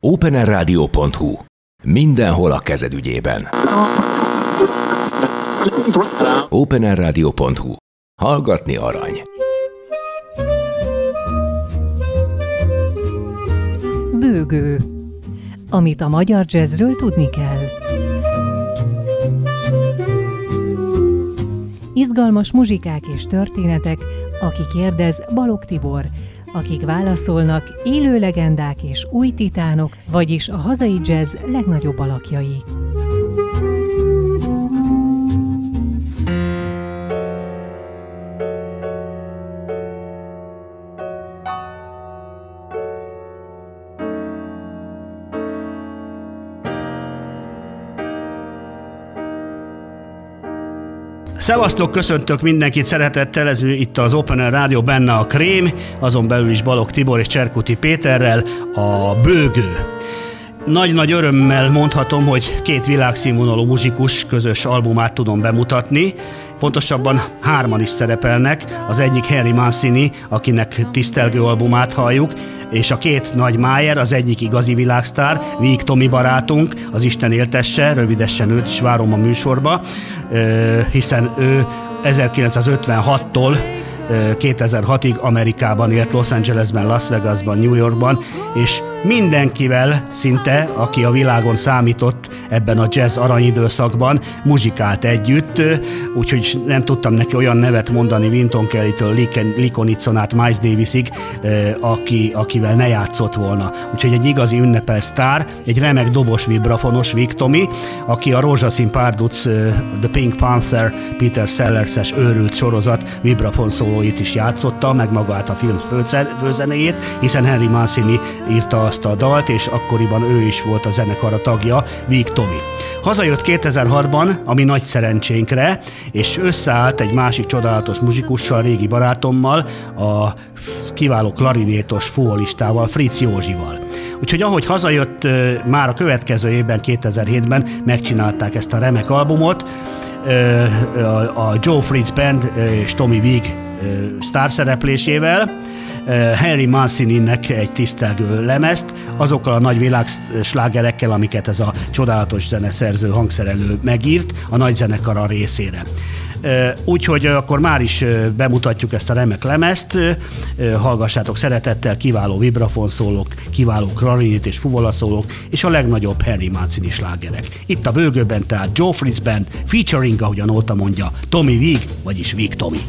openerradio.hu. Mindenhol a kezed ügyében. openerradio.hu. Hallgatni arany. Bőgő. Amit a magyar jazzről tudni kell. Izgalmas muzsikák és történetek, aki kérdez Balog Tibor, akik válaszolnak élő legendák és új titánok, vagyis a hazai jazz legnagyobb alakjai. Szevasztok, köszöntök mindenkit szeretettel, ez itt az Open Air Rádió, benne a Krém, azon belül is Balog Tibor és Cserkuti Péterrel, a Bőgő. Nagy-nagy örömmel mondhatom, hogy két világszínvonalú muzsikus közös albumát tudom bemutatni, Pontosabban hárman is szerepelnek, az egyik Henry Mancini, akinek tisztelgő albumát halljuk, és a két nagy Májer, az egyik igazi világsztár, Víg Tomi barátunk, az Isten éltesse, rövidesen őt is várom a műsorba, hiszen ő 1956-tól 2006-ig Amerikában élt, Los Angelesben, Las Vegasban, New Yorkban, és mindenkivel szinte, aki a világon számított ebben a jazz aranyidőszakban, muzsikált együtt, úgyhogy nem tudtam neki olyan nevet mondani Vinton Kelly-től Likonitson át Miles Davisig, aki, akivel ne játszott volna. Úgyhogy egy igazi ünnepel sztár, egy remek dobos vibrafonos Viktomi, aki a Rózsaszín Párduc The Pink Panther Peter Sellers-es őrült sorozat vibrafon szólóit is játszotta, meg magát a film főzenéjét, hiszen Henry Mancini írta azt a dalt, és akkoriban ő is volt a zenekar a tagja, Víg Tomi. Hazajött 2006-ban, ami nagy szerencsénkre, és összeállt egy másik csodálatos muzsikussal, régi barátommal, a kiváló klarinétos fúolistával, Fritz Józsival. Úgyhogy ahogy hazajött, már a következő évben, 2007-ben megcsinálták ezt a remek albumot, a Joe Fritz Band és Tommy Wig sztárszereplésével, Henry Mancini-nek egy tisztelgő lemezt, azokkal a nagy világslágerekkel, amiket ez a csodálatos zeneszerző hangszerelő megírt a nagy zenekara részére. Úgyhogy akkor már is bemutatjuk ezt a remek lemezt, hallgassátok szeretettel, kiváló vibrafonszólók, kiváló klarinét és fuvolaszólók, és a legnagyobb Henry Mancini slágerek. Itt a bőgőben tehát Joe Fritz Band, featuring, ahogyan Óta mondja, Tommy Vig, vagyis Vig Tommy.